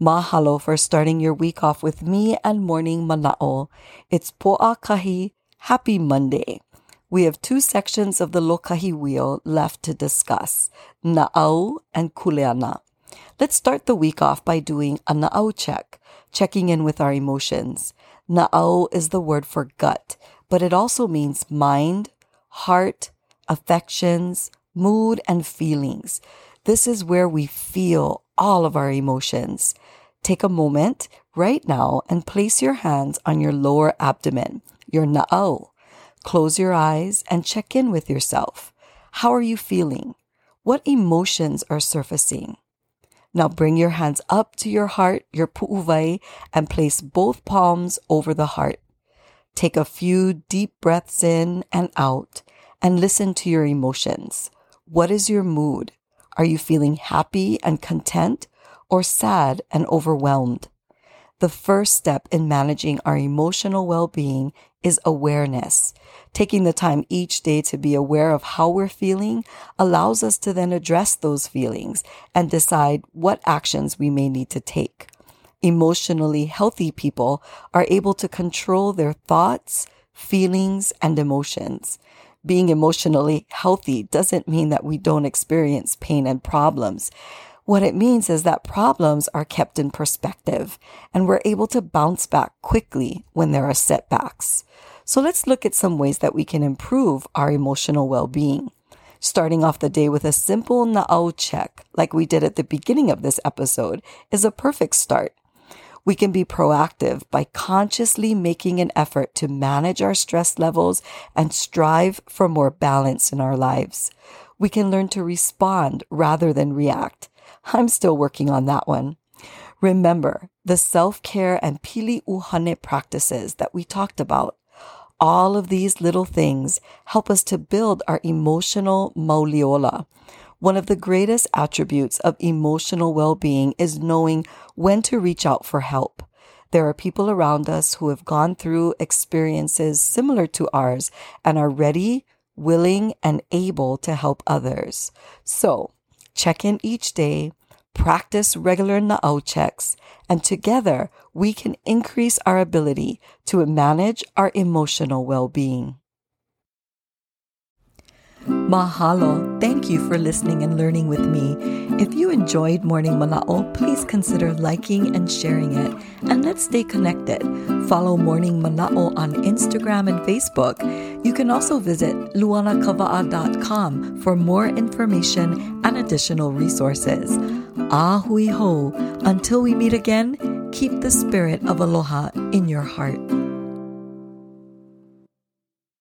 Mahalo for starting your week off with me and Morning Mana'o. It's Po'akahi Happy Monday. We have two sections of the Lokahi wheel left to discuss, Na'au and Kuleana. Let's start the week off by doing a Na'au check, checking in with our emotions. Na'au is the word for gut, but it also means mind, heart, affections, mood, and feelings. This is where we feel all of our emotions. Take a moment right now and place your hands on your lower abdomen, your na'au. Close your eyes and check in with yourself. How are you feeling? What emotions are surfacing? Now bring your hands up to your heart, your pu'uvai, and place both palms over the heart. Take a few deep breaths in and out and listen to your emotions. What is your mood? Are you feeling happy and content or sad and overwhelmed? The first step in managing our emotional well-being is awareness. Taking the time each day to be aware of how we're feeling allows us to then address those feelings and decide what actions we may need to take. Emotionally healthy people are able to control their thoughts, feelings, and emotions being emotionally healthy doesn't mean that we don't experience pain and problems. What it means is that problems are kept in perspective and we're able to bounce back quickly when there are setbacks. So let's look at some ways that we can improve our emotional well-being. Starting off the day with a simple na'au check, like we did at the beginning of this episode, is a perfect start. We can be proactive by consciously making an effort to manage our stress levels and strive for more balance in our lives. We can learn to respond rather than react. I'm still working on that one. Remember the self care and pili uhane practices that we talked about. All of these little things help us to build our emotional mauliola, one of the greatest attributes of emotional well-being is knowing when to reach out for help. There are people around us who have gone through experiences similar to ours and are ready, willing, and able to help others. So check in each day, practice regular na'au checks, and together we can increase our ability to manage our emotional well-being. Mahalo. Thank you for listening and learning with me. If you enjoyed Morning Mana'o, please consider liking and sharing it. And let's stay connected. Follow Morning Mana'o on Instagram and Facebook. You can also visit luanakava'a.com for more information and additional resources. Ahui ho. Until we meet again, keep the spirit of aloha in your heart.